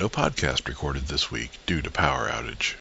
No podcast recorded this week due to power outage.